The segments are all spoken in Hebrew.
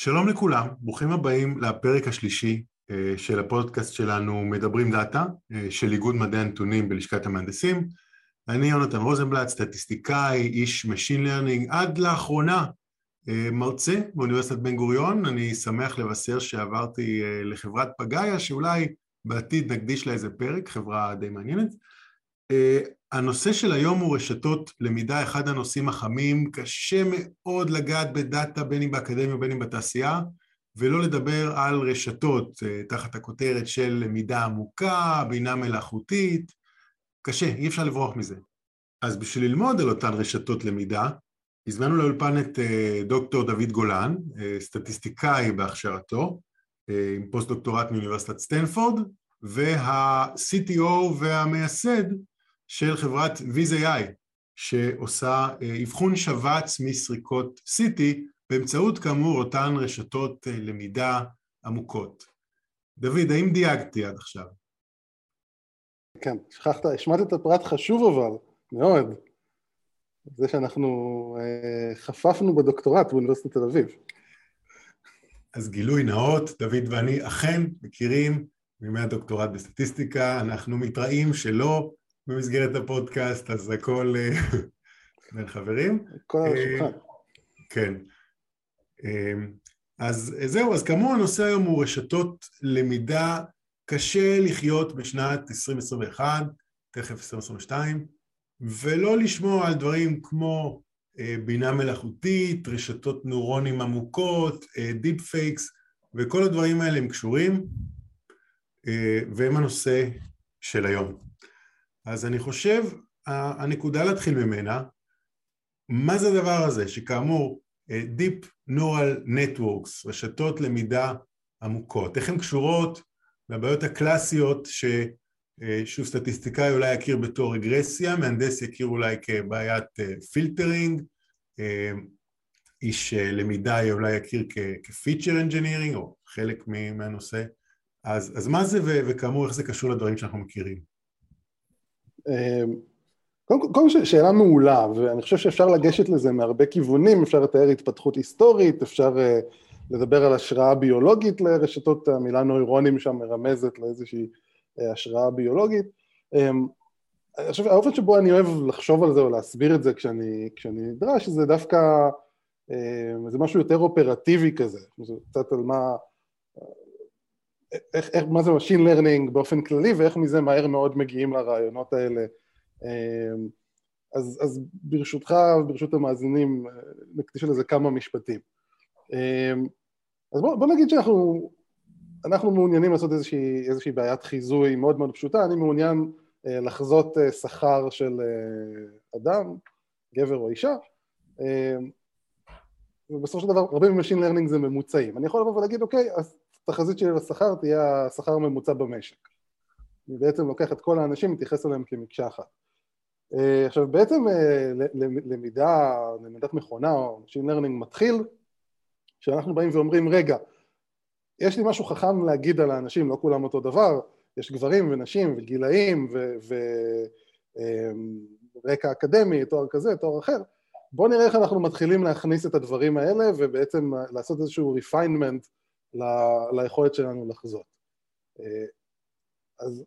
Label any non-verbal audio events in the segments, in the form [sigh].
שלום לכולם, ברוכים הבאים לפרק השלישי אה, של הפודקאסט שלנו מדברים דאטה אה, של איגוד מדעי הנתונים בלשכת המהנדסים. אני יונתן רוזנבלט, סטטיסטיקאי, איש Machine Learning, עד לאחרונה אה, מרצה באוניברסיטת בן גוריון. אני שמח לבשר שעברתי לחברת פגאיה, שאולי בעתיד נקדיש לה איזה פרק, חברה די מעניינת. הנושא של היום הוא רשתות למידה, אחד הנושאים החמים, קשה מאוד לגעת בדאטה בין אם באקדמיה ובין אם בתעשייה, ולא לדבר על רשתות אה, תחת הכותרת של למידה עמוקה, בינה מלאכותית, קשה, אי אפשר לברוח מזה. אז בשביל ללמוד על אותן רשתות למידה, הזמנו לאולפן את אה, דוקטור דוד גולן, אה, סטטיסטיקאי בהכשרתו, עם פוסט דוקטורט מאוניברסיטת סטנפורד, וה-CTO והמייסד של חברת Viz.ai שעושה אה, אבחון שבץ מסריקות CT באמצעות כאמור אותן רשתות אה, למידה עמוקות. דוד, האם דייגתי עד עכשיו? כן, שכחת, השמעת את הפרט חשוב אבל, מאוד. זה שאנחנו אה, חפפנו בדוקטורט באוניברסיטת תל אביב. אז גילוי נאות, דוד ואני אכן מכירים מימי הדוקטורט בסטטיסטיקה, אנחנו מתראים שלא במסגרת הפודקאסט, אז הכל אה, בין [laughs] חברים. הכל על השולחן. כן. אמ, אז זהו, אז כאמור הנושא היום הוא רשתות למידה, קשה לחיות בשנת 2021, תכף 2022, ולא לשמוע על דברים כמו אה, בינה מלאכותית, רשתות נוירונים עמוקות, deep fakes, וכל הדברים האלה הם קשורים, אה, והם הנושא של היום. אז אני חושב, הנקודה להתחיל ממנה, מה זה הדבר הזה, שכאמור, אה, Deep Neural Networks, רשתות למידה עמוקות, איך הן קשורות לבעיות הקלאסיות ששוב אה, סטטיסטיקאי אולי יכיר בתור רגרסיה, מהנדס יכיר אולי כבעיית filtering, אה, איש למידה אולי יכיר כ feature engineering או חלק מהנושא, אז, אז מה זה וכאמור איך זה קשור לדברים שאנחנו מכירים? אמ, קודם כל שאלה מעולה, ואני חושב שאפשר לגשת לזה מהרבה כיוונים, אפשר לתאר התפתחות היסטורית, אפשר uh, לדבר על השראה ביולוגית לרשתות, המילה נוירונים שם מרמזת לאיזושהי uh, השראה ביולוגית. Um, אני חושב, האופן שבו אני אוהב לחשוב על זה או להסביר את זה כשאני, כשאני נדרש, זה דווקא, um, זה משהו יותר אופרטיבי כזה, זה קצת על מה, איך, איך, מה זה Machine Learning באופן כללי ואיך מזה מהר מאוד מגיעים לרעיונות האלה. אמ, אז, אז ברשותך וברשות המאזינים נקדיש לזה כמה משפטים. אמ, אז בוא, בוא נגיד שאנחנו אנחנו מעוניינים לעשות איזושהי, איזושהי בעיית חיזוי מאוד מאוד פשוטה, אני מעוניין אה, לחזות אה, שכר של אה, אדם, גבר או אישה, אמ, ובסופו של דבר הרבה מ machine learning זה ממוצעים. אני יכול לבוא ולהגיד אוקיי, אז התחזית שלי לשכר תהיה השכר הממוצע במשק. אני בעצם לוקח את כל האנשים, מתייחס אליהם כמקשה אחת. אה, עכשיו בעצם אה, למידה, למידת מכונה או Machine Learning מתחיל כשאנחנו באים ואומרים רגע, יש לי משהו חכם להגיד על האנשים, לא כולם אותו דבר, יש גברים ונשים וגילאים ורקע אמ, אקדמי, תואר כזה, תואר אחר, בואו נראה איך אנחנו מתחילים להכניס את הדברים האלה ובעצם לעשות איזשהו refinement ל- ליכולת שלנו לחזות. אה, אז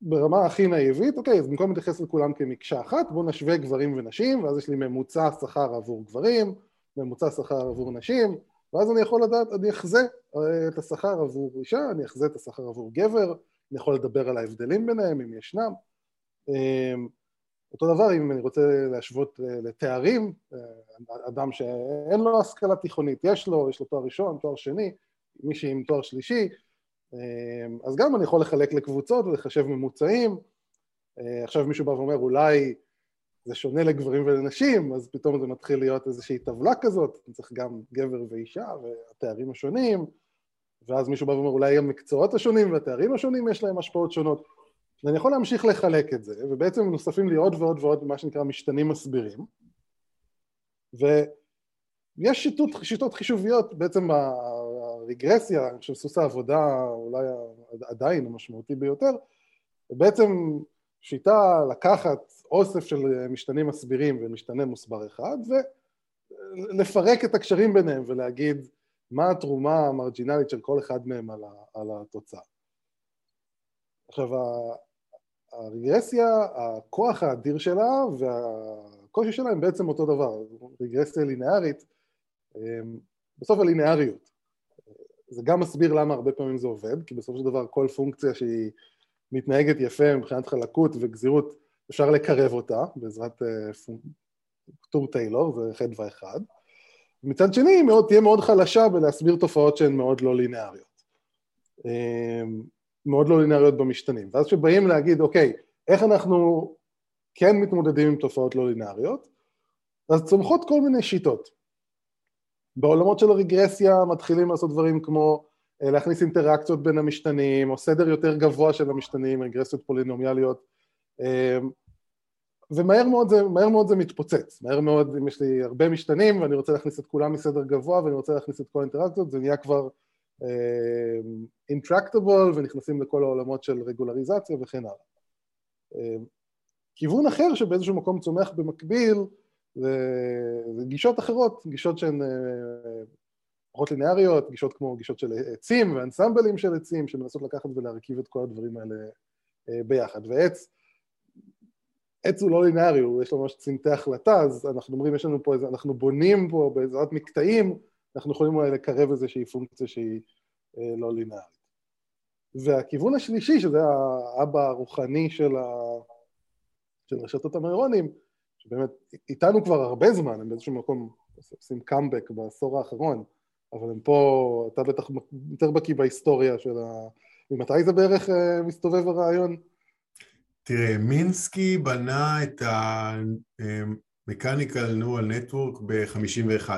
ברמה הכי נאיבית, אוקיי, אז במקום להתייחס לכולם כמקשה אחת, בואו נשווה גברים ונשים, ואז יש לי ממוצע שכר עבור גברים, ממוצע שכר עבור נשים, ואז אני יכול לדעת, אני אחזה אה, את השכר עבור אישה, אני אחזה את השכר עבור גבר, אני יכול לדבר על ההבדלים ביניהם, אם ישנם. אה, אותו דבר אם אני רוצה להשוות לתארים, אדם שאין לו השכלה תיכונית, יש לו, יש לו תואר ראשון, תואר שני, מישהי עם תואר שלישי, אמ, אז גם אני יכול לחלק לקבוצות ולחשב ממוצעים. אה, עכשיו מישהו בא ואומר אולי זה שונה לגברים ולנשים, אז פתאום זה מתחיל להיות איזושהי טבלה כזאת, צריך גם גבר ואישה והתארים השונים, ואז מישהו בא ואומר אולי המקצועות השונים והתארים השונים יש להם השפעות שונות. ואני יכול להמשיך לחלק את זה, ובעצם נוספים לי עוד ועוד ועוד מה שנקרא משתנים מסבירים. ויש שיטות, שיטות חישוביות, בעצם הרגרסיה, אני חושב סוס העבודה אולי עדיין המשמעותי ביותר, בעצם שיטה לקחת אוסף של משתנים מסבירים ומשתנה מוסבר אחד ולפרק את הקשרים ביניהם ולהגיד מה התרומה המרג'ינלית של כל אחד מהם על, ה, על התוצאה. עכשיו, הרגרסיה, הכוח האדיר שלה והקושי שלה הם בעצם אותו דבר, רגרסיה לינארית, אמ, בסוף הלינאריות. זה גם מסביר למה הרבה פעמים זה עובד, כי בסופו של דבר כל פונקציה שהיא מתנהגת יפה מבחינת חלקות וגזירות, אפשר לקרב אותה בעזרת אה, טור טיילור, זה חדווה ואחד. מצד שני, היא תהיה מאוד חלשה בלהסביר תופעות שהן מאוד לא לינאריות. אמ, מאוד לא לינאריות במשתנים. ואז כשבאים להגיד, אוקיי, איך אנחנו כן מתמודדים עם תופעות לא לינאריות, אז צומחות כל מיני שיטות. בעולמות של הרגרסיה מתחילים לעשות דברים כמו אה, להכניס אינטראקציות בין המשתנים, או סדר יותר גבוה של המשתנים, רגרסיות פולינומיאליות, אמ, ומהר מאוד, זה, מהר מאוד זה מתפוצץ, מהר מאוד אם יש לי הרבה משתנים ואני רוצה להכניס את כולם מסדר גבוה ואני רוצה להכניס את כל האינטראקציות, זה נהיה כבר אינטרקטבול uh, ונכנסים לכל העולמות של רגולריזציה וכן הלאה. כיוון אחר שבאיזשהו מקום צומח במקביל זה, זה גישות אחרות, גישות שהן uh, פחות ליניאריות, גישות כמו גישות של עצים ואנסמבלים של עצים שמנסות לקחת ולהרכיב את כל הדברים האלה uh, ביחד. ועץ עץ הוא לא לינארי, יש לו ממש צמתי החלטה, אז אנחנו אומרים, יש לנו פה איזה, אנחנו בונים פה בעזרת מקטעים, אנחנו יכולים אולי לקרב איזושהי פונקציה שהיא אה, לא לינארית. והכיוון השלישי, שזה האבא הרוחני של, ה... של רשתות הנוירונים, שבאמת איתנו כבר הרבה זמן, הם באיזשהו מקום עושים קאמבק בעשור האחרון, אבל הם פה, אתה בטח יותר בקיא בהיסטוריה של ה... ממתי זה בערך אה, מסתובב הרעיון? תראה, מינסקי בנה את ה-Mechanical Neural Network ב-51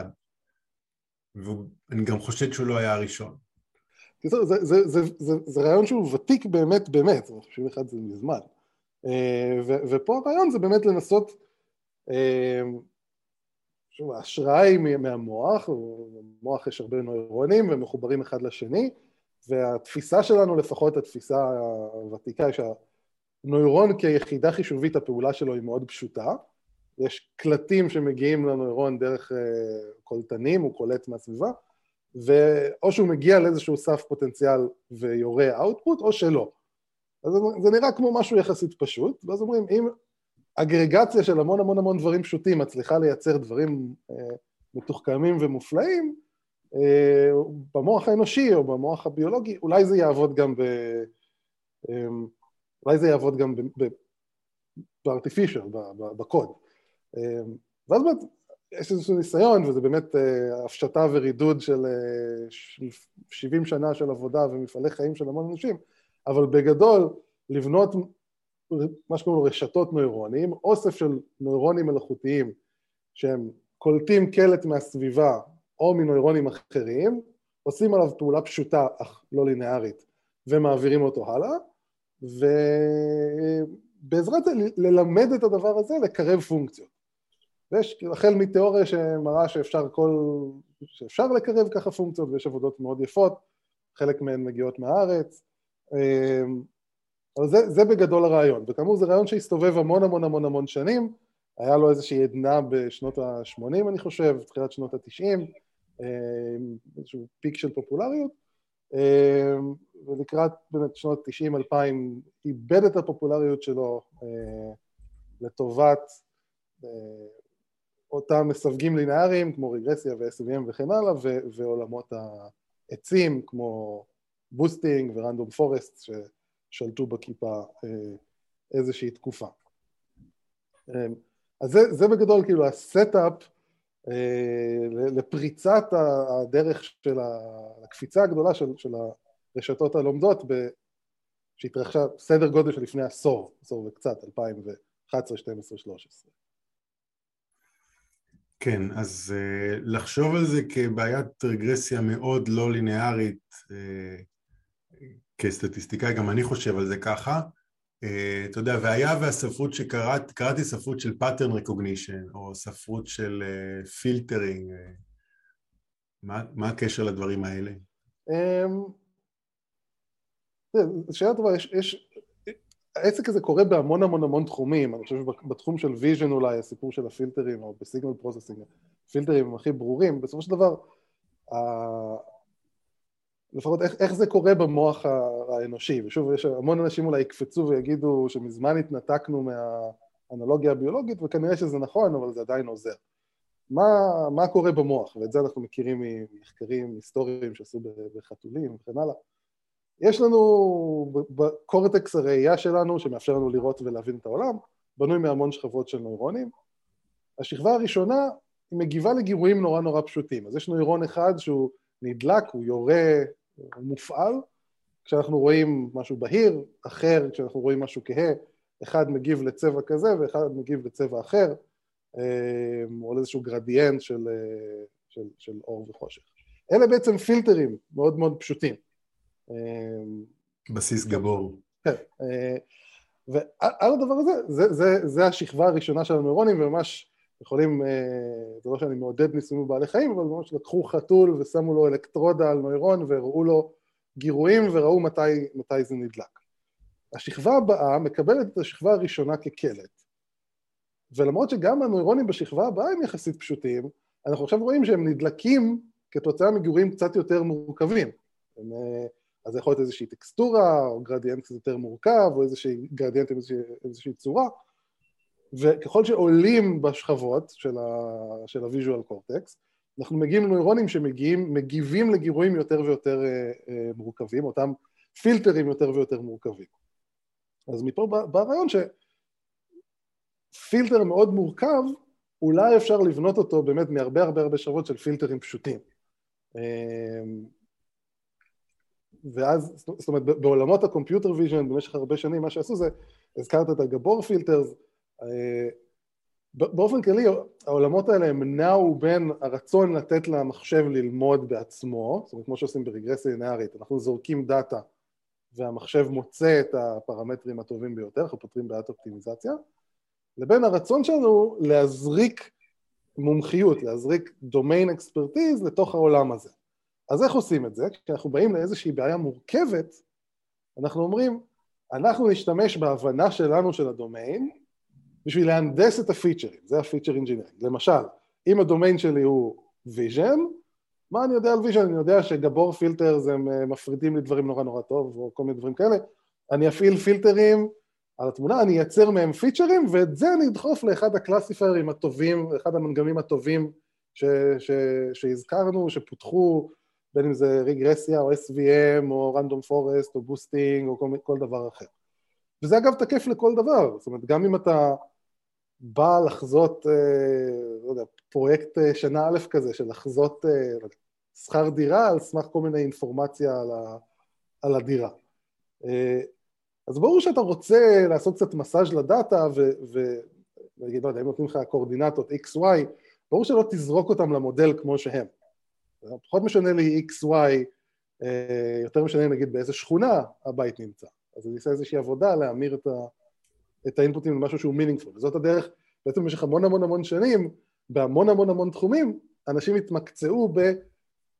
ואני גם חושד שהוא לא היה הראשון. זה, זה, זה, זה, זה, זה רעיון שהוא ותיק באמת באמת, 51 זה מזמן. אה, ו, ופה הרעיון זה באמת לנסות, אה, שוב, ההשראה היא מהמוח, במוח יש הרבה נוירונים ומחוברים אחד לשני, והתפיסה שלנו, לפחות התפיסה הוותיקה, היא נוירון כיחידה חישובית הפעולה שלו היא מאוד פשוטה, יש קלטים שמגיעים לנוירון דרך אה, קולטנים, הוא קולט מהסביבה, ואו שהוא מגיע לאיזשהו סף פוטנציאל ויורה אאוטפוט, או שלא. אז זה נראה כמו משהו יחסית פשוט, ואז אומרים, אם אגרגציה של המון המון המון דברים פשוטים מצליחה לייצר דברים אה, מתוחכמים ומופלאים, אה, במוח האנושי או במוח הביולוגי, אולי זה יעבוד גם ב... אה, אולי זה יעבוד גם ב-artificial, בקוד. אמ, ואז באמת יש איזשהו ניסיון, וזה באמת אה, הפשטה ורידוד של 70 אה, שנה של עבודה ומפעלי חיים של המון אנשים, אבל בגדול לבנות מה שקוראים לו רשתות נוירונים, אוסף של נוירונים מלאכותיים שהם קולטים קלט מהסביבה או מנוירונים אחרים, עושים עליו פעולה פשוטה אך לא לינארית ומעבירים אותו הלאה, ובעזרת זה ללמד את הדבר הזה לקרב פונקציות. ויש החל מתיאוריה שמראה שאפשר כל... שאפשר לקרב ככה פונקציות ויש עבודות מאוד יפות, חלק מהן מגיעות מהארץ, אמ, אבל זה, זה בגדול הרעיון, וכאמור זה רעיון שהסתובב המון המון המון המון שנים, היה לו איזושהי עדנה בשנות ה-80 אני חושב, תחילת שנות ה-90, אמ, איזשהו פיק של פופולריות, אמ, ולקראת באמת שנות 90-2000 איבד את הפופולריות שלו אה, לטובת אה, אותם מסווגים לינאריים כמו רגרסיה ו-SVM וכן הלאה ועולמות העצים כמו boosting ו random forest ששלטו בכיפה אה, איזושהי תקופה. אז זה, זה בגדול כאילו ה setup לפריצת הדרך של הקפיצה הגדולה של, של הרשתות הלומדות ב... שהתרחשה סדר גודל של לפני עשור, עשור וקצת, 2011, 12, 13. כן, אז uh, לחשוב על זה כבעיית רגרסיה מאוד לא ליניארית, uh, כסטטיסטיקאי, גם אני חושב על זה ככה. Uh, אתה יודע, והיה והספרות שקראתי, קראתי ספרות של pattern recognition, או ספרות של פילטרינג, uh, uh, מה, מה הקשר לדברים האלה? Um, שאלה טובה, יש, יש, העסק הזה קורה בהמון המון המון תחומים, אני חושב שבתחום של vision אולי, הסיפור של הפילטרים, או ב signal processing, הפילטרים הם הכי ברורים, בסופו של דבר לפחות איך, איך זה קורה במוח האנושי, ושוב, יש המון אנשים אולי יקפצו ויגידו שמזמן התנתקנו מהאנלוגיה הביולוגית, וכנראה שזה נכון, אבל זה עדיין עוזר. מה, מה קורה במוח, ואת זה אנחנו מכירים ממחקרים היסטוריים שעשו בחתולים וכן הלאה. יש לנו בקורטקס הראייה שלנו, שמאפשר לנו לראות ולהבין את העולם, בנוי מהמון שכבות של נוירונים. השכבה הראשונה היא מגיבה לגירויים נורא נורא פשוטים. אז יש נוירון אחד שהוא נדלק, הוא יורה, הוא מופעל, כשאנחנו רואים משהו בהיר, אחר כשאנחנו רואים משהו כהה, אחד מגיב לצבע כזה ואחד מגיב לצבע אחר, אה, או לאיזשהו גרדיאנט של, אה, של, של אור וחושך. אלה בעצם פילטרים מאוד מאוד פשוטים. אה, בסיס גבור. כן, ועל הדבר הזה, זה, זה, זה השכבה הראשונה של הנוירונים, וממש יכולים, זה לא שאני מעודד ניסויים בבעלי חיים, אבל ממש לקחו חתול ושמו לו אלקטרודה על נוירון והראו לו גירויים וראו מתי, מתי זה נדלק. השכבה הבאה מקבלת את השכבה הראשונה כקלט, ולמרות שגם הנוירונים בשכבה הבאה הם יחסית פשוטים, אנחנו עכשיו רואים שהם נדלקים כתוצאה מגירויים קצת יותר מורכבים. הם, אה, אז זה יכול להיות איזושהי טקסטורה, או גרדיאנט קצת יותר מורכב, או איזושהי גרדיאנט עם איזושהי, איזושהי צורה, וככל שעולים בשכבות של, ה, של ה visual cortex, אנחנו מגיעים לנוירונים שמגיבים לגירויים יותר ויותר אה, אה, מורכבים, אותם פילטרים יותר ויותר מורכבים. אז מפה בא הרעיון שפילטר מאוד מורכב, אולי אפשר לבנות אותו באמת מהרבה הרבה הרבה שכבות של פילטרים פשוטים. אה, ואז, זאת אומרת, בעולמות ה computer vision במשך הרבה שנים מה שעשו זה, הזכרת את ה Gabor filters, באופן כללי העולמות האלה הם נעו בין הרצון לתת למחשב ללמוד בעצמו, זאת אומרת כמו שעושים ברגרסיה לינארית, אנחנו זורקים דאטה והמחשב מוצא את הפרמטרים הטובים ביותר, אנחנו פותרים בעיית אופטימיזציה, לבין הרצון שלנו להזריק מומחיות, להזריק domain expertise לתוך העולם הזה. אז איך עושים את זה? כשאנחנו באים לאיזושהי בעיה מורכבת, אנחנו אומרים, אנחנו נשתמש בהבנה שלנו של הדומיין בשביל להנדס את הפיצ'רים, זה ה feature engineering. למשל, אם הדומיין שלי הוא vision, מה אני יודע על vision? אני יודע ש Gabor filters הם אה, מפרידים לי דברים נורא נורא טוב, או כל מיני דברים כאלה. אני אפעיל פילטרים על התמונה, אני אייצר מהם פיצ'רים, ואת זה אני אדחוף לאחד הקלאסיפיירים הטובים, אחד המנגנונים הטובים ש, ש, שהזכרנו, שפותחו, בין אם זה רגרסיה או SVM או random forest או boosting או כל, כל דבר אחר. וזה אגב תקף לכל דבר, זאת אומרת גם אם אתה בא לחזות, אה, לא יודע, פרויקט אה, שנה א' כזה של לחזות אה, שכר דירה על סמך כל מיני אינפורמציה על, ה, על הדירה. אז ברור שאתה רוצה לעשות קצת מסאז' לדאטה ונגיד, לא יודע, אם נותנים לך קורדינטות XY, ברור שלא תזרוק אותם למודל כמו שהם. פחות משנה לי XY, יותר משנה נגיד באיזה שכונה הבית נמצא. אז אני אעשה איזושהי עבודה להמיר את, ה, את האינפוטים למשהו שהוא מינינגפול. וזאת הדרך, בעצם במשך המון המון המון שנים, בהמון המון המון תחומים, אנשים התמקצעו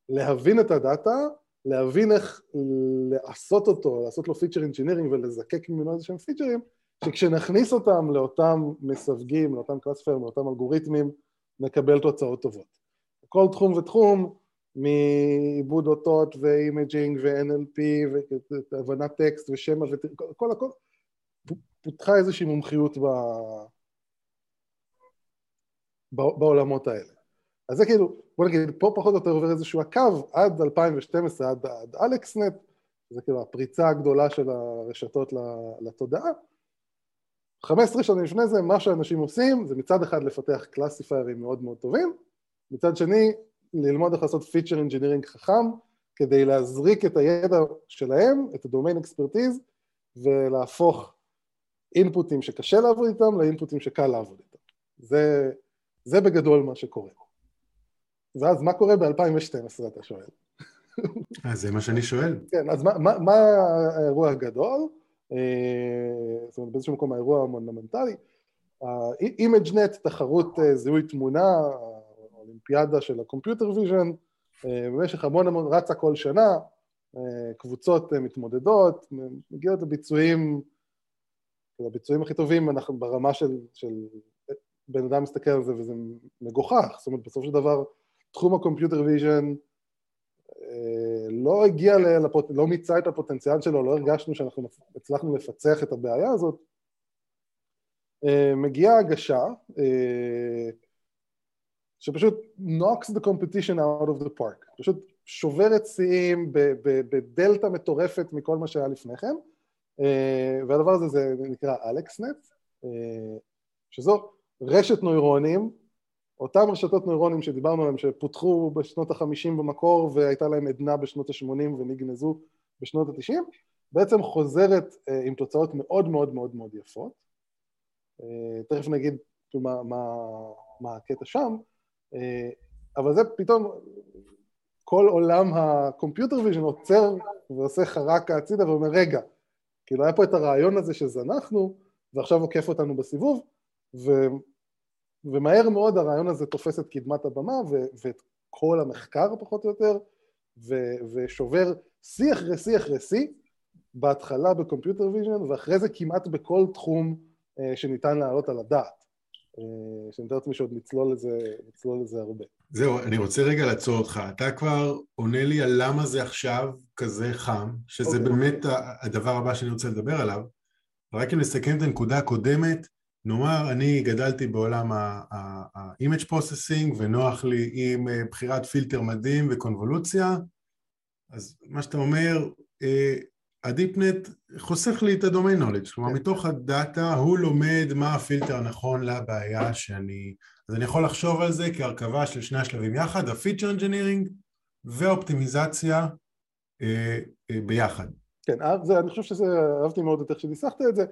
בלהבין את הדאטה, להבין איך לעשות אותו, לעשות לו feature engineering ולזקק ממנו איזה שהם פיצ'רים, שכשנכניס אותם לאותם מסווגים, לאותם קלאסיפיירים, לאותם אלגוריתמים, נקבל תוצאות טובות. כל תחום ותחום, מעיבוד אותות ו imaging ו-NLP והבנת טקסט ושמע וכל הכל, פותחה איזושהי מומחיות ב... בעולמות האלה. אז זה כאילו, בוא נגיד, פה פחות או יותר עובר איזשהו הקו עד 2012, עד, עד AlexNet, זה כאילו הפריצה הגדולה של הרשתות לתודעה. 15 שנים לפני זה, מה שאנשים עושים זה מצד אחד לפתח קלאסיפיירים מאוד מאוד טובים, מצד שני ללמוד איך לעשות feature engineering חכם כדי להזריק את הידע שלהם, את ה domain expertise ולהפוך אינפוטים שקשה לעבוד איתם לאינפוטים שקל לעבוד איתם. זה, זה בגדול מה שקורה. ואז מה קורה ב-2012 אתה שואל? אז אה, זה מה שאני שואל. כן, אז מה, מה, מה האירוע הגדול? אה, זאת אומרת באיזשהו מקום האירוע המונומנטלי. ImageNet, תחרות אה, זיהוי תמונה, האולימפיאדה של ה computer vision, במשך המון המון, רצה כל שנה, קבוצות מתמודדות, מגיעות לביצועים הביצועים הכי טובים אנחנו ברמה של, של בן אדם מסתכל על זה וזה מגוחך, זאת אומרת בסופו של דבר תחום ה computer vision לא הגיע, לפוט... לא מיצה את הפוטנציאל שלו, לא הרגשנו שאנחנו הצלחנו לפצח את הבעיה הזאת, אה, מגיעה הגשה אה, שפשוט knocks the competition out of the park, פשוט שוברת שיאים בדלתא מטורפת מכל מה שהיה לפני כן, אה, והדבר הזה זה נקרא אלכסנט, שזו רשת נוירונים, אותם רשתות נוירונים שדיברנו עליהם שפותחו בשנות החמישים במקור והייתה להם עדנה בשנות השמונים ונגנזו בשנות התשעים, בעצם חוזרת עם תוצאות מאוד מאוד מאוד מאוד יפות. אה, תכף נגיד מה, מה, מה הקטע שם, אה, אבל זה פתאום כל עולם ה computer vision עוצר ועושה חרקה הצידה ואומר רגע, כאילו היה פה את הרעיון הזה שזנחנו ועכשיו עוקף אותנו בסיבוב ו, ומהר מאוד הרעיון הזה תופס את קדמת הבמה ו, ואת כל המחקר פחות או יותר ו, ושובר שיא אחרי שיא אחרי שיא בהתחלה ב computer vision ואחרי זה כמעט בכל תחום אה, שניתן להעלות על הדעת. אה, שאני מתאר לעצמי שעוד נצלול לזה, נצלול לזה הרבה. זהו, אני רוצה רגע לעצור אותך. אתה כבר עונה לי על למה זה עכשיו כזה חם, שזה okay. אוקיי. באמת הדבר הבא שאני רוצה לדבר עליו. רק אם נסכם את הנקודה הקודמת, נאמר, אני גדלתי בעולם ה-image processing ונוח לי עם אה, בחירת פילטר מדהים וקונבולוציה, אז מה שאתה אומר, ה deep net חוסך לי את ה domain knowledge, כלומר כן. מתוך הדאטה הוא לומד מה הפילטר הנכון לבעיה שאני... אז אני יכול לחשוב על זה כהרכבה של שני השלבים יחד, ה feature engineering והאופטימיזציה אה, אה, ביחד. כן, זה, אני חושב שזה, אהבתי מאוד את איך שניסחת את זה.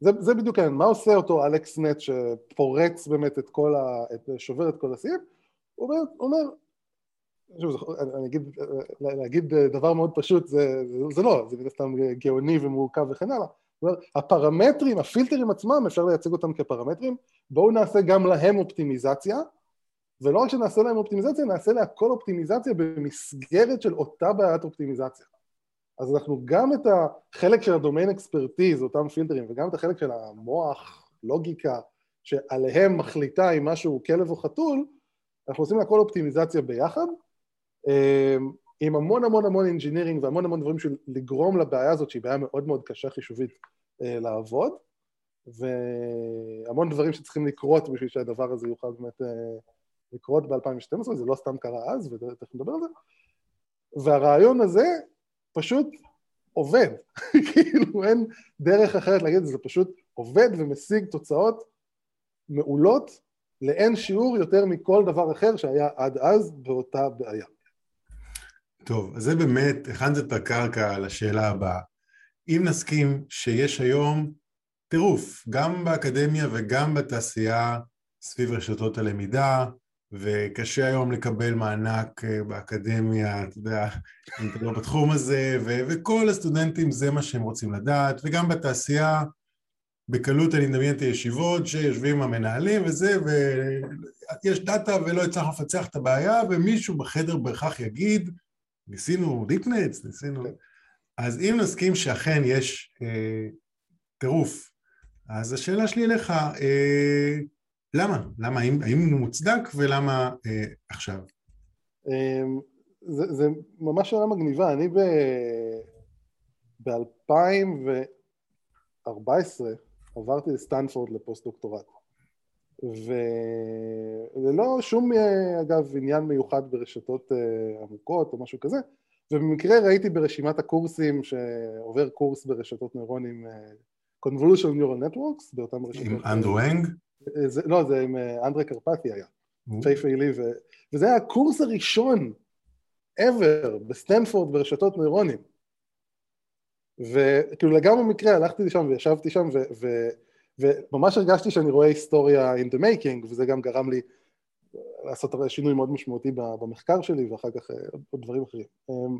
זה, זה בדיוק העניין, מה עושה אותו AlexNet שפורץ באמת את כל ה... את, שובר את כל הסעיף? הוא אומר, אומר שוב, אני אגיד, להגיד דבר מאוד פשוט זה, זה, זה לא, זה מן סתם גאוני ומורכב וכן הלאה. הפרמטרים, הפילטרים עצמם, אפשר לייצג אותם כפרמטרים, בואו נעשה גם להם אופטימיזציה, ולא רק שנעשה להם אופטימיזציה, נעשה להכל אופטימיזציה במסגרת של אותה בעיית אופטימיזציה. אז אנחנו גם את החלק של הדומיין אקספרטיז, אותם פילטרים, וגם את החלק של המוח, לוגיקה, שעליהם מחליטה אם משהו כלב או חתול, אנחנו עושים להכל אופטימיזציה ביחד, עם המון המון המון engineering והמון המון דברים של לגרום לבעיה הזאת שהיא בעיה מאוד מאוד קשה חישובית אה, לעבוד והמון דברים שצריכים לקרות בשביל שהדבר הזה יוכל באמת אה, לקרות ב-2012, זה לא סתם קרה אז ותכף נדבר על זה והרעיון הזה פשוט עובד, [laughs] כאילו אין דרך אחרת להגיד את זה, זה פשוט עובד ומשיג תוצאות מעולות לאין שיעור יותר מכל דבר אחר שהיה עד אז באותה בעיה. טוב, אז זה באמת, הכנת את הקרקע לשאלה הבאה. אם נסכים שיש היום טירוף, גם באקדמיה וגם בתעשייה סביב רשתות הלמידה, וקשה היום לקבל מענק אה, באקדמיה, אתה יודע, אם אתה לא בתחום הזה, ו- וכל הסטודנטים זה מה שהם רוצים לדעת, וגם בתעשייה, בקלות אני מדמיין את הישיבות שיושבים המנהלים וזה, ויש דאטה ולא הצלחנו לפצח את הבעיה, ומישהו בחדר בהכרח יגיד, ניסינו דיפנץ, ניסינו... כן. אז אם נסכים שאכן יש אה, טירוף, אז השאלה שלי אליך, אה, למה? למה? האם, האם הוא מוצדק ולמה אה, עכשיו? אה, זה, זה ממש שאלה מגניבה. אני ב-2014 עברתי לסטנפורד לפוסט-דוקטורט. וללא שום, אגב, עניין מיוחד ברשתות אה, עמוקות או משהו כזה, ובמקרה ראיתי ברשימת הקורסים שעובר קורס ברשתות נוירונים אה, Convolution Neural Networks באותם רשתות. עם אנדרו? אה, לא, זה עם אנדריי קרפתי היה, פיי-פיי לי, וזה היה הקורס הראשון ever בסטנפורד ברשתות נוירונים. וכאילו לגמרי במקרה הלכתי לשם וישבתי שם ו- וממש הרגשתי שאני רואה היסטוריה in the making, וזה גם גרם לי לעשות שינוי מאוד משמעותי במחקר שלי, ואחר כך אה, עוד דברים אחרים. אמ,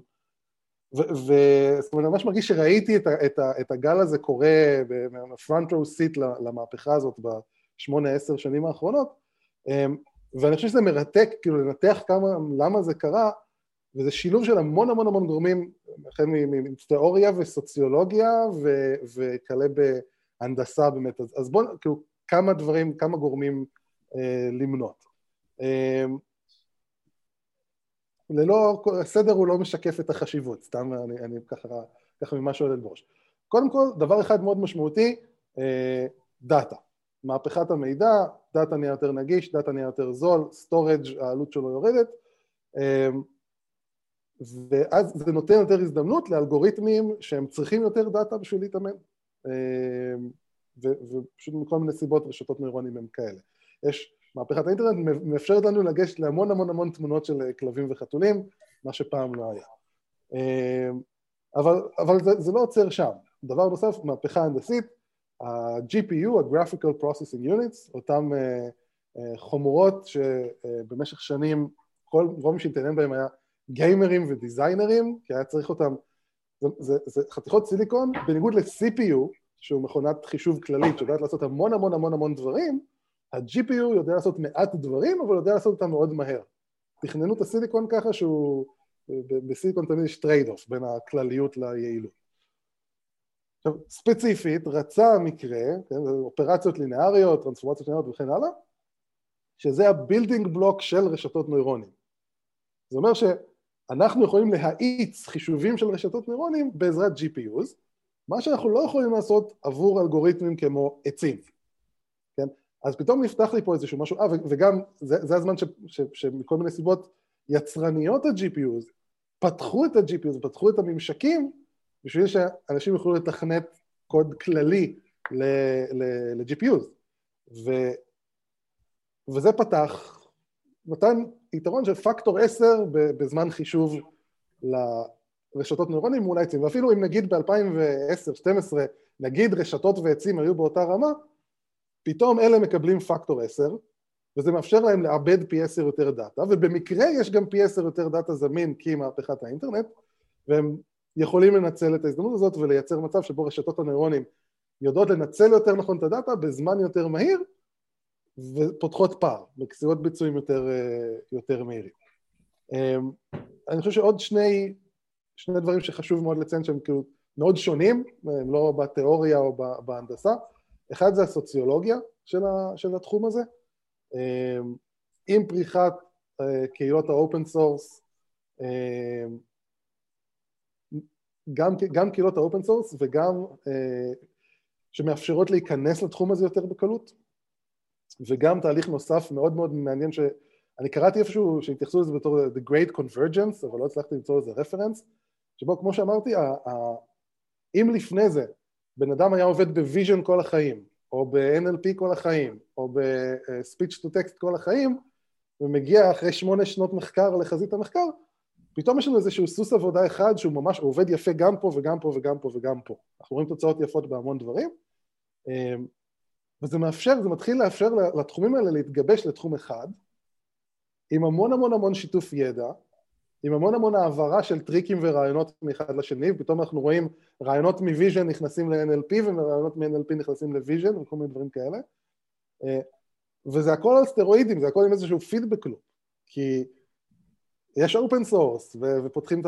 וזאת אומרת, אני ממש מרגיש שראיתי את, את, את הגל הזה קורה בפרונט רו סיט למהפכה הזאת בשמונה עשר שנים האחרונות, אמ, ואני חושב שזה מרתק, כאילו לנתח כמה, למה זה קרה, וזה שילוב של המון המון המון גורמים, החל מתיאוריה וסוציולוגיה וכלה ב... הנדסה באמת, אז, אז בואו, כאילו, כמה דברים, כמה גורמים אה, למנות. אה, ללא, הסדר הוא לא משקף את החשיבות, סתם אני, אני ככה, ככה ממה שעולה בראש. קודם כל, דבר אחד מאוד משמעותי, אה, דאטה. מהפכת המידע, דאטה נהיה יותר נגיש, דאטה נהיה יותר זול, storage העלות שלו יורדת, אה, ואז זה נותן יותר הזדמנות לאלגוריתמים שהם צריכים יותר דאטה בשביל להתאמן. אה, ופשוט מכל מיני סיבות רשתות נוירונים הם כאלה. יש, מהפכת האינטרנט מאפשרת לנו לגשת להמון המון המון תמונות של כלבים וחתולים, מה שפעם לא היה. אבל, אבל זה, זה לא עוצר שם. דבר נוסף, מהפכה הנדסית, ה-GPU, ה-Graphical Processing Units, אותם uh, אה, חומרות שבמשך שנים כל רוב מי שהתעניין בהם היה גיימרים ודיזיינרים, כי היה צריך אותם, זה, זה, זה חתיכות סיליקון, בניגוד ל-CPU, שהוא מכונת חישוב כללית שיודעת לעשות המון המון המון המון דברים, ה-GPU יודע לעשות מעט דברים, אבל יודע לעשות אותם מאוד מהר. תכננו את הסיליקון ככה שהוא, בסיליקון תמיד יש trade-off בין הכלליות ליעילות. עכשיו, ספציפית, רצה המקרה, כן, אופרציות לינאריות, טרנספורמציות לינאריות וכן הלאה, שזה ה building block של רשתות נוירונים. זה אומר שאנחנו יכולים להאיץ חישובים של רשתות נוירונים בעזרת GPUs, מה שאנחנו לא יכולים לעשות עבור אלגוריתמים כמו עצים, כן? אז פתאום נפתח לי פה איזשהו משהו, אה, וגם זה, זה הזמן ש, ש, שמכל מיני סיבות יצרניות ה-GPUs פתחו את ה-GPUs, פתחו את הממשקים בשביל שאנשים יוכלו לתכנת קוד כללי ל-GPUs ו, וזה פתח, נתן יתרון של פקטור 10 בזמן חישוב לרשתות נוירונים מול העצים. ואפילו אם נגיד ב-2010-2012 נגיד רשתות ועצים היו באותה רמה פתאום אלה מקבלים פקטור 10 וזה מאפשר להם לעבד פי 10 יותר דאטה. ובמקרה יש גם פי 10 יותר דאטה זמין כי מהפכת האינטרנט והם יכולים לנצל את ההזדמנות הזאת ולייצר מצב שבו רשתות הנוירונים יודעות לנצל יותר נכון את הדאטה בזמן יותר מהיר ופותחות פער, בקסירות ביצועים יותר, אה, יותר מהירים. אמ, אני חושב שעוד שני, שני דברים שחשוב מאוד לציין שהם כאילו מאוד שונים, הם לא בתיאוריה או בהנדסה, אחד זה הסוציולוגיה של, ה, של התחום הזה, אמ, עם פריחת אה, קהילות ה open source אמ, גם, גם קהילות ה open source וגם אה, שמאפשרות להיכנס לתחום הזה יותר בקלות וגם תהליך נוסף מאוד מאוד מעניין שאני קראתי איפשהו שהתייחסו לזה בתור The Great Convergence אבל לא הצלחתי למצוא לזה reference שבו כמו שאמרתי אם לפני זה בן אדם היה עובד ב vision כל החיים או ב-NLP כל החיים או ב-Speech to Text כל החיים ומגיע אחרי שמונה שנות מחקר לחזית המחקר פתאום יש לנו איזשהו סוס עבודה אחד שהוא ממש עובד יפה גם פה וגם פה וגם פה וגם פה. אנחנו רואים תוצאות יפות בהמון דברים, אמ, וזה מאפשר, זה מתחיל לאפשר לתחומים האלה להתגבש לתחום אחד, עם המון המון המון שיתוף ידע, עם המון המון העברה של טריקים ורעיונות מאחד לשני, ופתאום אנחנו רואים רעיונות מ vision נכנסים ל-NLP ורעיונות מ-NLP נכנסים ל vision וכל מיני דברים כאלה, אה, וזה הכל על סטרואידים, זה הכל עם איזשהו feedback loop, כי יש open source, ופותחים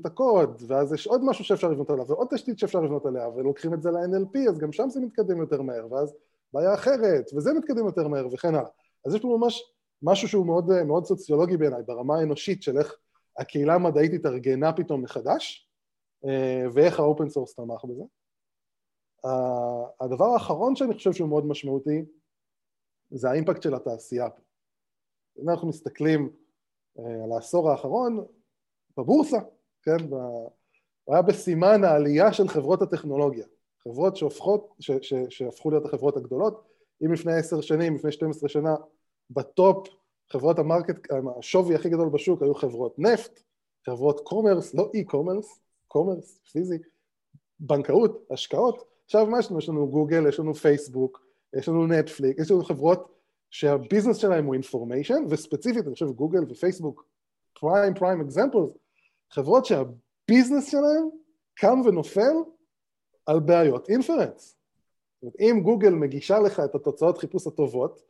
את הקוד, ואז יש עוד משהו שאפשר לבנות עליו, ועוד תשתית שאפשר לבנות עליה, ולוקחים את זה ל-NLP, אז גם שם זה מתקדם יותר מהר, ואז בעיה אחרת, וזה מתקדם יותר מהר, וכן הלאה. אז יש פה ממש משהו שהוא מאוד, מאוד סוציולוגי בעיניי, ברמה האנושית של איך הקהילה המדעית התארגנה פתאום מחדש, אה, ואיך ה open source תמך בזה. הדבר האחרון שאני חושב שהוא מאוד משמעותי, זה ה impact של התעשייה פה. אם אנחנו מסתכלים אה, על העשור האחרון בבורסה, כן, ב... היה בסימן העלייה של חברות הטכנולוגיה, חברות שהופכות, ש, ש, שהפכו להיות החברות הגדולות, אם לפני עשר שנים, לפני 12 שנה, ב top חברות ה market, השווי הכי גדול בשוק היו חברות נפט, חברות commerce, לא e-commerce, commerce, פיזי, בנקאות, השקעות, עכשיו מה יש לנו? יש לנו גוגל, יש לנו פייסבוק, יש לנו נטפליקס, יש לנו חברות שה business שלהם הוא information, וספציפית אני חושב גוגל ופייסבוק, prime prime examples, חברות שה business שלהם קם ונופל על בעיות inference. אם גוגל מגישה לך את התוצאות חיפוש הטובות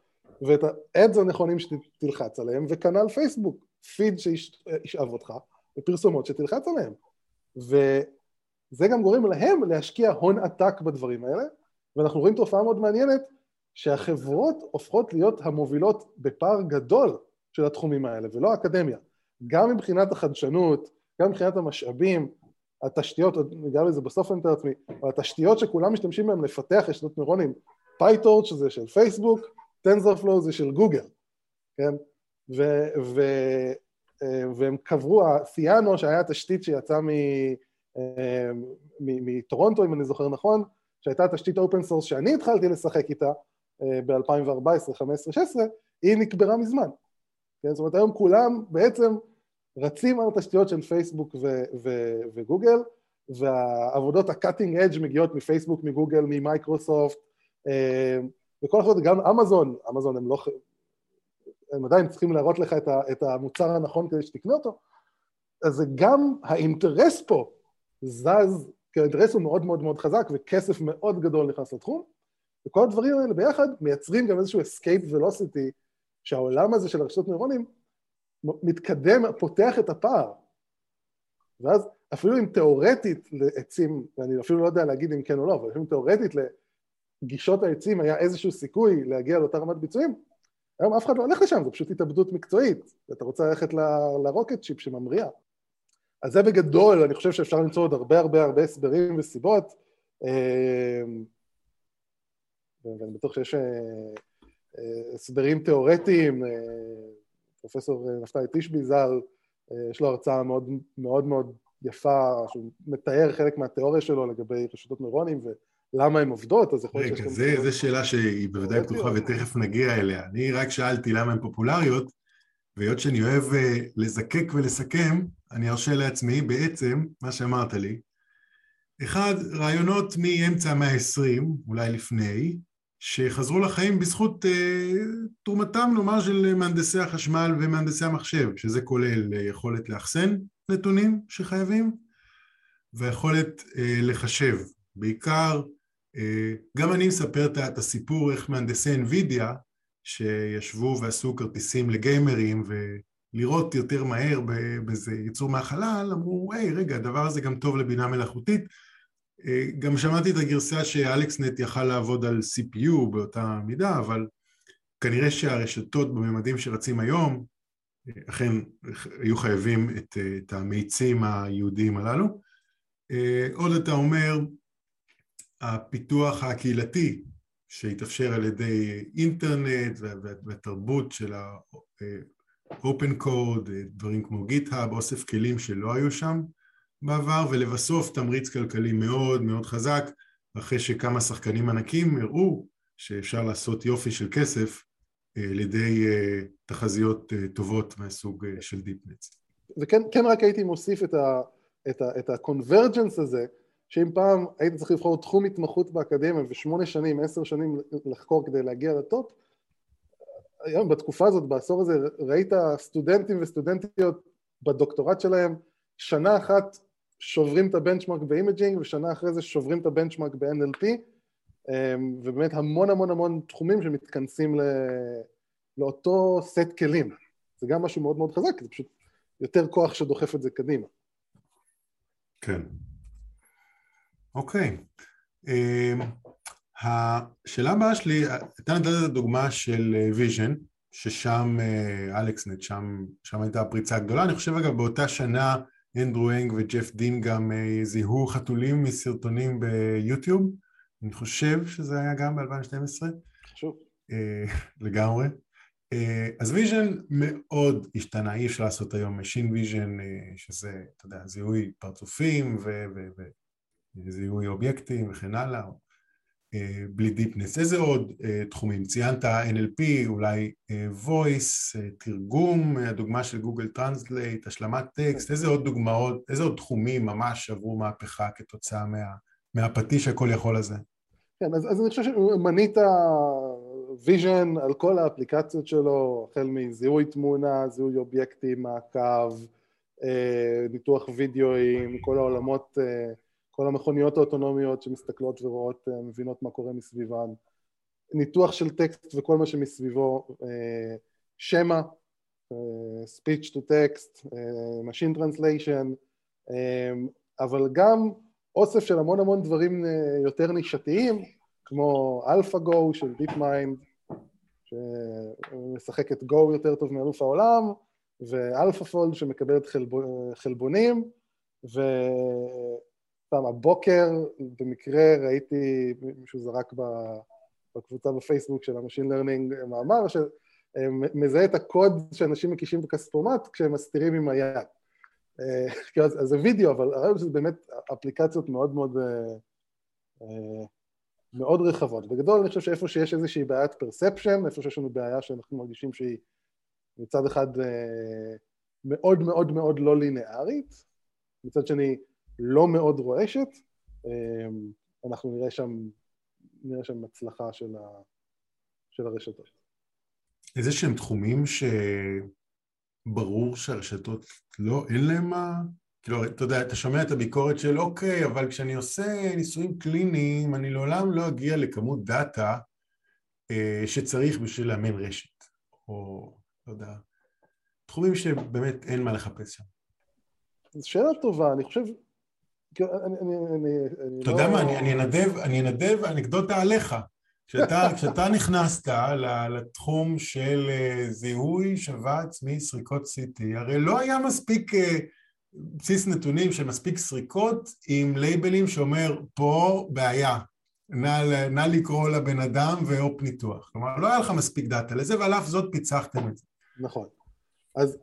ואת ה ads הנכונים שתלחץ עליהם, וכנ"ל פייסבוק, פיד שישאב אותך, ופרסומות שתלחץ עליהם. וזה גם גורם להם להשקיע הון עתק בדברים האלה, ואנחנו רואים תופעה מאוד מעניינת שהחברות הופכות להיות המובילות בפער גדול של התחומים האלה, ולא האקדמיה. גם מבחינת החדשנות, גם מבחינת המשאבים, התשתיות, ניגע לזה בסוף אני מתאר לעצמי, אבל התשתיות שכולם משתמשים בהן לפתח רשתות נוירונים, פייטורץ' שזה של פייסבוק, TensorFlow זה של גוגל, כן? ו, ו, אה, והם קברו, סיאנו שהיה תשתית שיצאה אה, מטורונטו אם אני זוכר נכון, שהייתה תשתית open source שאני התחלתי לשחק איתה ב-2014, 15, 16, היא נקברה מזמן. כן? זאת אומרת היום כולם בעצם רצים על התשתיות של פייסבוק ו- ו- וגוגל והעבודות ה cutting edge מגיעות מפייסבוק, מגוגל, ממייקרוסופט אה, וכל החברות, גם אמזון, אמזון הם לא, הם עדיין צריכים להראות לך את, ה, את המוצר הנכון כדי שתקנה אותו אז זה גם האינטרס פה זז, כי האינטרס הוא מאוד מאוד מאוד חזק וכסף מאוד גדול נכנס לתחום וכל הדברים האלה ביחד מייצרים גם איזשהו escape velocity שהעולם הזה של הרשתות נוירונים מתקדם, פותח את הפער. ואז אפילו אם תיאורטית לעצים, ואני אפילו לא יודע להגיד אם כן או לא, אבל אפילו תיאורטית לגישות העצים היה איזשהו סיכוי להגיע לאותה רמת ביצועים, היום אף אחד לא הולך לשם, זו פשוט התאבדות מקצועית, ואתה רוצה ללכת לרוקט צ'יפ שממריאה. אז זה בגדול, אני חושב שאפשר למצוא עוד הרבה הרבה הרבה הסברים וסיבות, אמ, ואני בטוח שיש אה, אה, הסברים תיאורטיים, אה, פרופסור נפתלי תשבי ז"ל, יש לו הרצאה מאוד מאוד מאוד יפה, שהוא מתאר חלק מהתיאוריה שלו לגבי רשתות נוירונים ולמה הן עובדות, אז יכול להיות שיש... רגע, זו שאלה שהיא בוודאי פתוחה ותכף נגיע אליה. אני רק שאלתי למה הן פופולריות, והיות שאני אוהב לזקק ולסכם, אני ארשה לעצמי בעצם, מה שאמרת לי, אחד, רעיונות מאמצע המאה ה-20, אולי לפני, שחזרו לחיים בזכות אה, תרומתם, נאמר, של מהנדסי החשמל ומהנדסי המחשב, שזה כולל אה, יכולת לאחסן נתונים שחייבים, ויכולת אה, לחשב. בעיקר, אה, גם אני מספר את הסיפור איך מהנדסי NVIDIA, שישבו ועשו כרטיסים לגיימרים, ולראות יותר מהר באיזה ייצור מהחלל, אמרו, היי, רגע, הדבר הזה גם טוב לבינה מלאכותית, גם שמעתי את הגרסה שאלכסנט יכל לעבוד על CPU באותה מידה, אבל כנראה שהרשתות בממדים שרצים היום אכן היו חייבים את, את המאיצים היהודיים הללו. אה, עוד אתה אומר, הפיתוח הקהילתי שהתאפשר על ידי אינטרנט והתרבות של ה-open code, דברים כמו GitHub, אוסף כלים שלא היו שם, בעבר, ולבסוף תמריץ כלכלי מאוד מאוד חזק, אחרי שכמה שחקנים ענקים הראו שאפשר לעשות יופי של כסף אה, על ידי אה, תחזיות אה, טובות מהסוג של דיפנץ. וכן כן רק הייתי מוסיף את, ה, את, ה, את ה convergence הזה, שאם פעם היית צריך לבחור תחום התמחות באקדמיה ושמונה שנים, עשר שנים לחקור כדי להגיע ל top, היום בתקופה הזאת, בעשור הזה, ראית סטודנטים וסטודנטיות בדוקטורט שלהם, שנה אחת שוברים את ה benchmark ב imaging ושנה אחרי זה שוברים את ה benchmark ב-NLP אמ, ובאמת המון המון המון תחומים שמתכנסים לאותו סט כלים זה גם משהו מאוד מאוד חזק, זה פשוט יותר כוח שדוחף את זה קדימה. כן. אוקיי. אמ, השאלה הבאה שלי, אתה נתת את הדוגמה של vision, אה, ששם אה, AlexNet, שם, שם הייתה הפריצה הגדולה, אני חושב אגב באותה שנה אנדרו אנג וג'ף דין גם אה, זיהו חתולים מסרטונים ביוטיוב, אני חושב שזה היה גם ב-2012. חשוב. אה, לגמרי. אה, אז vision מאוד השתנה, אי אפשר לעשות היום Machine Vision, שזה, אתה יודע, זיהוי פרצופים וזיהוי אובייקטים וכן הלאה, אה, בלי deep nets. איזה עוד אה, תחומים? ציינת NLP, אולי אה, voice, תרגום, הדוגמה של Google Translate, השלמת טקסט, איזה עוד דוגמאות, איזה עוד תחומים ממש עברו מהפכה כתוצאה מה, מהפטיש הכל יכול הזה? כן, אז, אז אני חושב שמנית vision על כל האפליקציות שלו, החל מזיהוי תמונה, זיהוי אובייקטים, מעקב, ניתוח וידאוים, כל העולמות כל המכוניות האוטונומיות שמסתכלות ורואות, אה, מבינות מה קורה מסביבן, ניתוח של טקסט וכל מה שמסביבו, אה, שמע, אה, speech to text, machine translation, אבל גם אוסף של המון המון דברים יותר נישתיים, כמו AlphaGo של DeepMind, שמשחק את Go יותר טוב מאלוף העולם, ו AlphaFold שמקבלת חלבו, חלבונים, וסתם הבוקר במקרה ראיתי, מישהו זרק בקבוצה בפייסבוק של ה machine learning מאמר, שמזהה את הקוד שאנשים מקישים בכספומט כשהם מסתירים עם היד. אה, [laughs] אז זה וידאו, אבל הרעיון שזה באמת אפליקציות מאוד מאוד אה, אה, מאוד רחבות. בגדול אני חושב שאיפה שיש איזושהי בעיית פרספשן, איפה שיש לנו בעיה שאנחנו מרגישים שהיא מצד אחד מאוד מאוד מאוד לא לינארית, מצד שני לא מאוד רועשת, אנחנו נראה שם, נראה שם הצלחה של, ה, של הרשתות. איזה שהם תחומים שברור שהרשתות לא, אין להם מה... כאילו, אתה יודע, אתה שומע את הביקורת של אוקיי, אבל כשאני עושה ניסויים קליניים, אני לעולם לא אגיע לכמות דאטה אה, שצריך בשביל לאמן רשת, או לא יודע, תחומים שבאמת אין מה לחפש שם. זו שאלה טובה, אני חושב... אתה יודע מה, אני אנדב אנקדוטה עליך. כשאתה, [laughs] נכנסת לתחום של אה, זיהוי שבץ מסריקות CT, הרי לא היה מספיק אה, בסיס נתונים של מספיק סריקות עם לייבלים שאומר פה בעיה, נא, נא לקרוא לבן אדם ואופ ניתוח. כלומר, לא היה לך מספיק דאטה לזה, ועל אף זאת פיצחתם את זה. נכון. אז,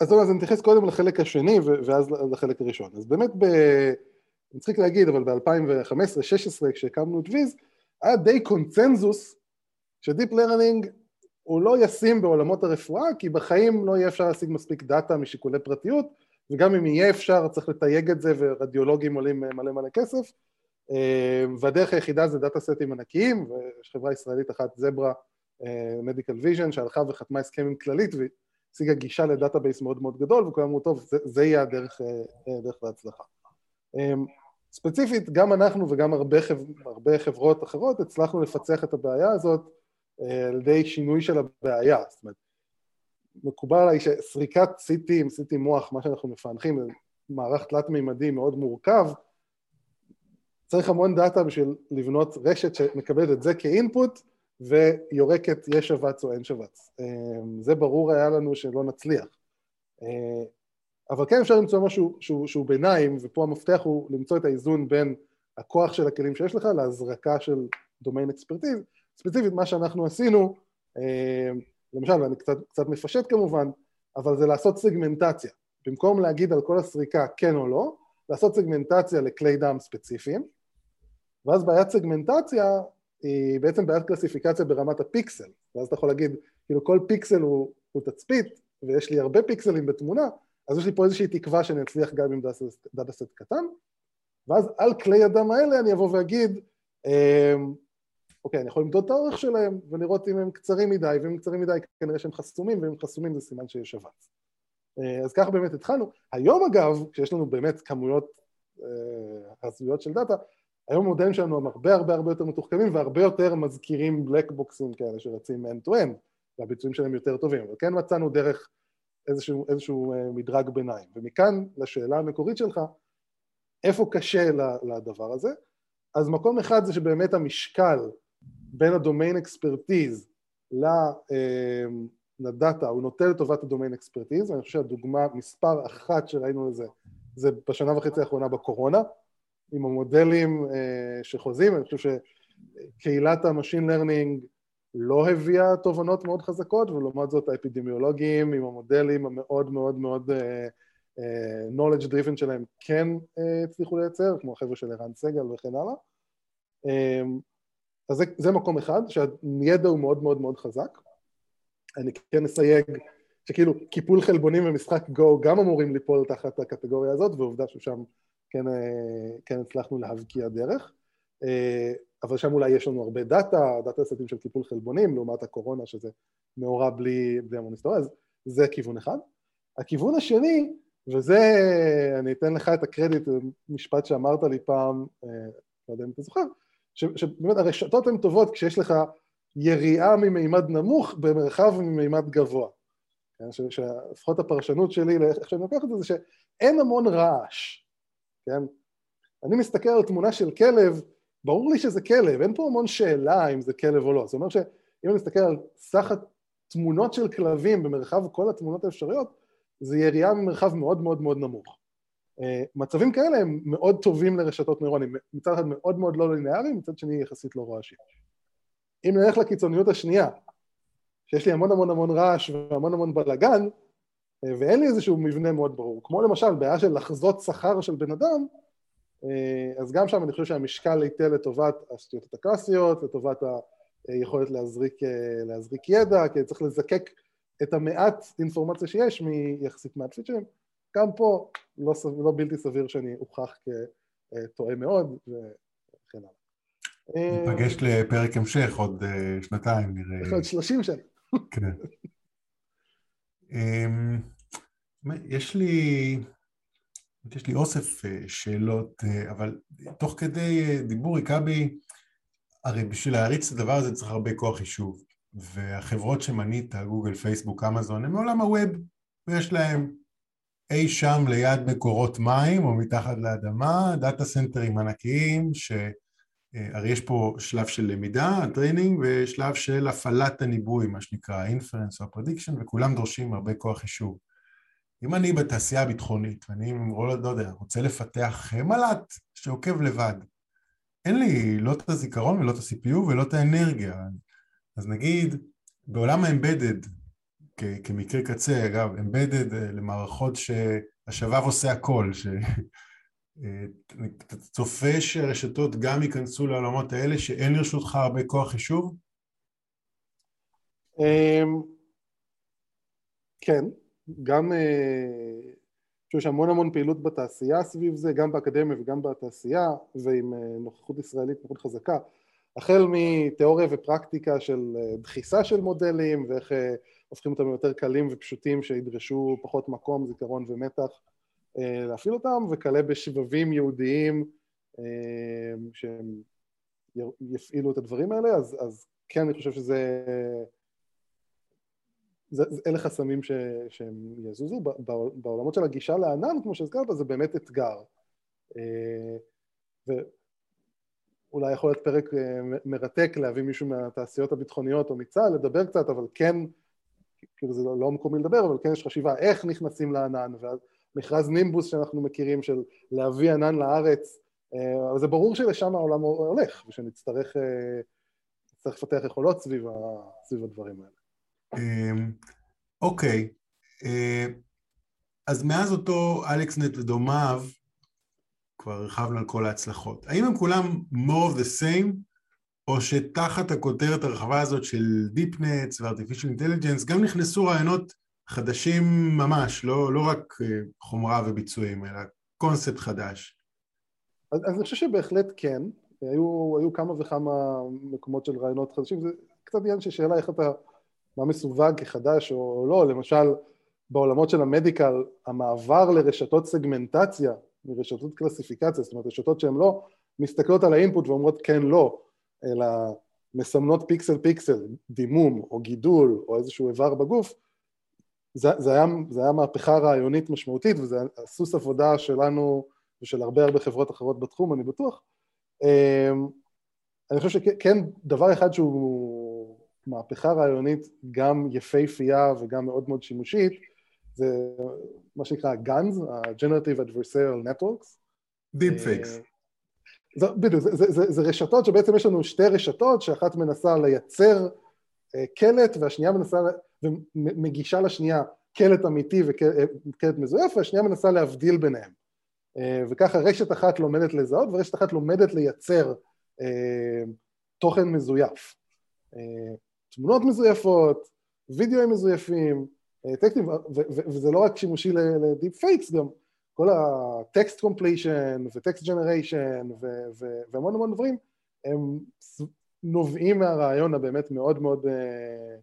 אז, אז אני אתייחס קודם לחלק השני ואז לחלק הראשון. אז באמת, ב... אני צריך להגיד, אבל ב-2015-2016 כשהקמנו את Viz, היה די קונצנזוס ש deep learning הוא לא ישים בעולמות הרפואה, כי בחיים לא יהיה אפשר להשיג מספיק דאטה משיקולי פרטיות, וגם אם יהיה אפשר צריך לתייג את זה ורדיולוגים עולים מלא מלא כסף, והדרך היחידה זה data set ים ענקיים, ויש חברה ישראלית אחת, Zebra Medical Vision, שהלכה וחתמה הסכם עם כללית והשיגה גישה ל database מאוד מאוד גדול, וכולם אמרו, טוב, זה, זה יהיה הדרך הדרך להצלחה. ספציפית, גם אנחנו וגם הרבה, חבר, הרבה חברות אחרות הצלחנו לפצח את הבעיה הזאת אה, על ידי שינוי של הבעיה. זאת אומרת, מקובל עליי שסריקת CT עם CT מוח, מה שאנחנו מפענחים, מערך תלת-מימדי מאוד מורכב, צריך המון דאטה בשביל לבנות רשת שמקבלת את זה כאינפוט ויורקת יש שבץ או אין שבץ. אה, זה ברור היה לנו שלא נצליח. אה, אבל כן אפשר למצוא משהו שהוא, שהוא ביניים, ופה המפתח הוא למצוא את האיזון בין הכוח של הכלים שיש לך להזרקה של דומיין אקספרטיז. ספציפית מה שאנחנו עשינו, אה, למשל, ואני קצת, קצת מפשט כמובן, אבל זה לעשות סגמנטציה. במקום להגיד על כל הסריקה כן או לא, לעשות סגמנטציה לכלי דם ספציפיים, ואז בעיית סגמנטציה היא בעצם בעיית קלסיפיקציה ברמת הפיקסל, ואז אתה יכול להגיד, כאילו כל פיקסל הוא, הוא תצפית, ויש לי הרבה פיקסלים בתמונה, אז יש לי פה איזושהי תקווה שאני אצליח גם עם דאטה סט קטן, ואז על כלי הדם האלה אני אבוא ואגיד, אמ, אוקיי, אני יכול למדוד את האורך שלהם ולראות אם הם קצרים מדי, ואם הם קצרים מדי כנראה שהם חסומים, ואם הם חסומים זה סימן שיש שבץ. אה, אז ככה באמת התחלנו. היום אגב, כשיש לנו באמת כמויות אה, הזויות של דאטה, היום המודלים שלנו הם הרבה הרבה הרבה יותר מתוחכמים והרבה יותר מזכירים black box ים כאלה שרצים end-to-end, והביצועים שלהם יותר טובים, אבל כן מצאנו דרך איזשהו, איזשהו אה, מדרג ביניים. ומכאן לשאלה המקורית שלך, איפה קשה לדבר הזה? אז מקום אחד זה שבאמת המשקל בין ה domain expertise אה, לדאטה הוא נוטה לטובת ה domain expertise, אני חושב שהדוגמה מספר אחת שראינו לזה זה בשנה וחצי האחרונה בקורונה, עם המודלים אה, שחוזים, אני חושב שקהילת ה machine learning לא הביאה תובנות מאוד חזקות, ולעומת זאת האפידמיולוגים עם המודלים המאוד מאוד מאוד אה, אה, knowledge driven שלהם כן הצליחו לייצר, כמו החבר'ה של ערן סגל וכן הלאה. אז זה, זה מקום אחד, שהידע הוא מאוד מאוד מאוד חזק. אני כן אסייג שכאילו קיפול חלבונים ומשחק Go גם אמורים ליפול תחת הקטגוריה הזאת, ועובדה ששם כן, כן הצלחנו להבקיע דרך. אבל שם אולי יש לנו הרבה דאטה, data set ים של קיפול חלבונים, לעומת הקורונה שזה מאורע בלי, בלי המון היסטוריה, אז זה כיוון אחד. הכיוון השני, וזה, אני אתן לך את הקרדיט, משפט שאמרת לי פעם, אה, לא יודע אם אתה זוכר, שבאמת הרשתות הן טובות כשיש לך יריעה ממימד נמוך במרחב ממימד גבוה. כן, שלפחות הפרשנות שלי לאיך שאני לוקח את זה, זה שאין המון רעש, כן? אני מסתכל על תמונה של כלב, ברור לי שזה כלב, אין פה המון שאלה אם זה כלב או לא. זאת אומרת שאם אני מסתכל על סך תמונות של כלבים במרחב כל התמונות האפשריות, זה יריעה ממרחב מאוד מאוד מאוד נמוך. אה, מצבים כאלה הם מאוד טובים לרשתות נוירונים, מצד אחד מאוד מאוד לא לינאריים, מצד שני יחסית לא רועשים. אם נלך לקיצוניות השנייה, שיש לי המון המון המון רעש והמון המון בלאגן, ואין לי איזשהו מבנה מאוד ברור, כמו למשל בעיה של לחזות שכר של בן אדם, אה, אז גם שם אני חושב שהמשקל היטל לטובת השטויות הקלאסיות, לטובת היכולת להזריק, להזריק ידע, כי צריך לזקק את המעט אינפורמציה שיש מיחסית מעט פיצ'רים, גם פה לא, סביר, לא בלתי סביר שאני אוכח כטועה מאוד וכן הלאה. ניפגש לפרק המשך עוד אה, שנתיים נראה. עוד שלושים שנה. כן. [laughs] יש לי, יש לי אוסף אה, שאלות, אה, אבל תוך כדי דיבור היכה בי, הרי בשביל להריץ את הדבר הזה צריך הרבה כוח חישוב, והחברות שמנית, גוגל, פייסבוק, אמזון, הם מעולם הווב, ויש להם אי שם ליד מקורות מים או מתחת לאדמה, data center ים ענקיים, שהרי יש פה שלב של למידה, training, ושלב של הפעלת הניבוי, מה שנקרא inference או ה prediction, וכולם דורשים הרבה כוח חישוב. אם אני בתעשייה הביטחונית, ואני לא יודע, רוצה לפתח מל"ט שעוקב לבד, אין לי לא את הזיכרון ולא את ה-CPU ולא את האנרגיה. אז נגיד, בעולם האמבדד, כמקרה קצה, אגב, אמבדד אה, למערכות שהשבב עושה הכל, שאתה אה, צופה שהרשתות גם ייכנסו לעולמות האלה שאין לרשותך הרבה כוח חישוב? אמ, כן, גם אה, יש המון המון פעילות בתעשייה סביב זה, גם באקדמיה וגם בתעשייה, ועם נוכחות ישראלית מאוד חזקה, החל מתיאוריה ופרקטיקה של דחיסה של מודלים ואיך הופכים אותם יותר קלים ופשוטים שידרשו פחות מקום, זיכרון ומתח אה, להפעיל אותם, וכלה בשבבים יהודיים אה, שהם יפעילו את הדברים האלה, אז, אז כן, אני חושב שזה... זה, אלה חסמים ש, שהם יזוזו. בעולמות של הגישה לענן, כמו שהזכרת, זה באמת אתגר. אה, ואולי יכול להיות פרק מרתק להביא מישהו מהתעשיות הביטחוניות או מצה"ל, לדבר קצת, אבל כן כאילו זה לא, לא מקומי לדבר, אבל כן יש חשיבה איך נכנסים לענן, והמכרז נימבוס שאנחנו מכירים של להביא ענן לארץ, אה, אבל זה ברור שלשם העולם הולך, ושנצטרך אה, לפתח יכולות סביב, סביב הדברים האלה. אמ, אוקיי, אה, אז מאז אותו אלכסנט ודומיו, כבר הרחבנו על כל ההצלחות. האם הם כולם more of the same, או שתחת הכותרת הרחבה הזאת של Deepnets ו-Artificial Intelligence גם נכנסו רעיונות חדשים ממש, לא, לא רק אה, חומרה וביצועים, אלא קונספט חדש. אז, אז אני חושב שבהחלט כן, היו, היו כמה וכמה מקומות של רעיונות חדשים, זה קצת עניין של שאלה איך אתה, מה מסווג כחדש או לא, למשל בעולמות של המדיקל, המעבר לרשתות סגמנטציה מרשתות קלסיפיקציה, זאת אומרת רשתות שהן לא מסתכלות על האינפוט ואומרות כן לא, אלא מסמנות פיקסל פיקסל, דימום או גידול או איזשהו איבר בגוף, זה, זה, היה, זה היה מהפכה רעיונית משמעותית וזה סוס עבודה שלנו ושל הרבה הרבה חברות אחרות בתחום, אני בטוח. אמ, אני חושב שכן, דבר אחד שהוא מהפכה רעיונית גם יפהפייה וגם מאוד מאוד שימושית, זה מה שנקרא GANs, ה-Generative Adversarial Networks. Deep Fakes. זה, בדיוק, זה, זה, זה, זה רשתות שבעצם יש לנו שתי רשתות שאחת מנסה לייצר אה, קלט והשנייה מנסה, ומגישה לשנייה קלט אמיתי וקלט מזויף והשנייה מנסה להבדיל ביניהם אה, וככה רשת אחת לומדת לזהות ורשת אחת לומדת לייצר אה, תוכן מזויף תמונות מזויפות, וידאוים מזויפים, טקסטים, וזה לא רק שימושי ל deepfakes גם כל ה text completion ו text generation והמון המון דברים הם נובעים מהרעיון הבאמת מאוד מאוד אה,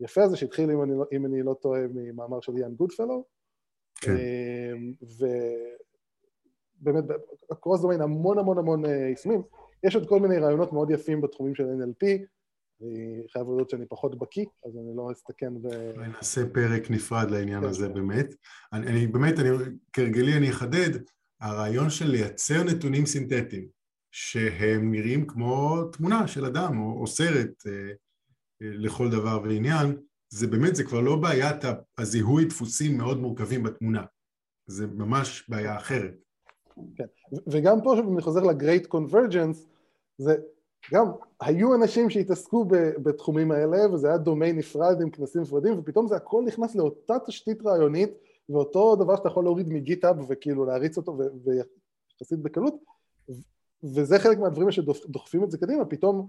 יפה הזה שהתחיל אם אני, לא, אם אני לא טועה ממאמר של איאן גודפלו. כן. אמ, ובאמת הקרוס דומיין המון המון המון אה, יישומים. יש עוד כל מיני רעיונות מאוד יפים בתחומים של NLP אני חייב להודות שאני פחות בקיא, אז אני לא אסתכן ב... נעשה פרק נפרד לעניין כן. הזה באמת. אני, אני באמת, אני, כהרגלי אני אחדד, הרעיון של לייצר נתונים סינתטיים, שהם נראים כמו תמונה של אדם או, או סרט אה, אה, לכל דבר ועניין, זה באמת, זה כבר לא בעיית הזיהוי דפוסים מאוד מורכבים בתמונה, זה ממש בעיה אחרת. כן, וגם פה, אם אני חוזר ל-Great Convergence, זה גם, היו אנשים שהתעסקו בתחומים האלה, וזה היה דומיין נפרד עם כנסים נפרדים, ופתאום זה הכל נכנס לאותה תשתית רעיונית, ואותו דבר שאתה יכול להוריד מגיט-אפ וכאילו להריץ אותו ויחסית בקלות, וזה חלק מהדברים שדוחפים את זה קדימה, פתאום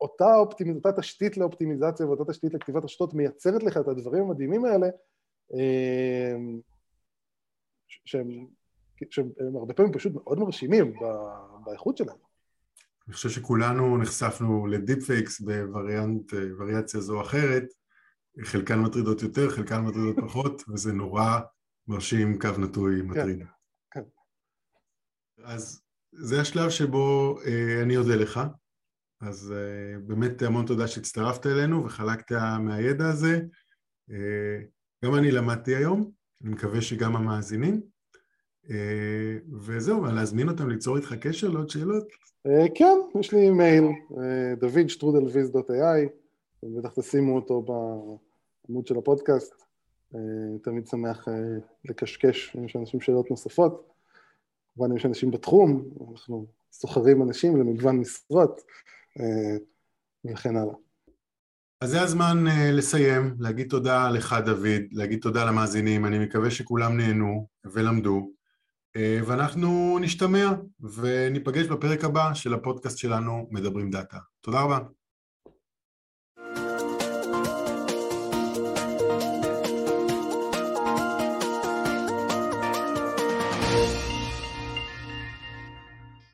אותה, אופטימיז... אותה תשתית לאופטימיזציה ואותה תשתית לכתיבת רשתות מייצרת לך את הדברים המדהימים האלה, אמ, שהם, שהם הרבה פעמים פשוט מאוד מרשימים באיכות שלהם. אני חושב שכולנו נחשפנו ל deepfakes בווריאציה זו או אחרת, חלקן מטרידות יותר, חלקן מטרידות [laughs] פחות, וזה נורא מרשים קו נטוי כן, מטריד. כן, כן. אז זה השלב שבו אה, אני אודה לך, אז אה, באמת המון תודה שהצטרפת אלינו וחלקת מהידע הזה. אה, גם אני למדתי היום, אני מקווה שגם המאזינים. אה, וזהו, להזמין אותם ליצור איתך קשר לעוד שאלות. אה, כן, יש לי מייל, אה, דוד שטרודלוויז.איי, בטח תשימו אותו בעמוד של הפודקאסט. תמיד שמח לקשקש אם יש אנשים שאלות נוספות. כמובן אם יש אנשים בתחום, אנחנו סוחרים אנשים למגוון משרות וכן הלאה. אז זה הזמן לסיים, להגיד תודה לך דוד, להגיד תודה למאזינים, אני מקווה שכולם נהנו ולמדו. אה, ואנחנו נשתמע וניפגש בפרק הבא של הפודקאסט שלנו מדברים דאטה. תודה רבה.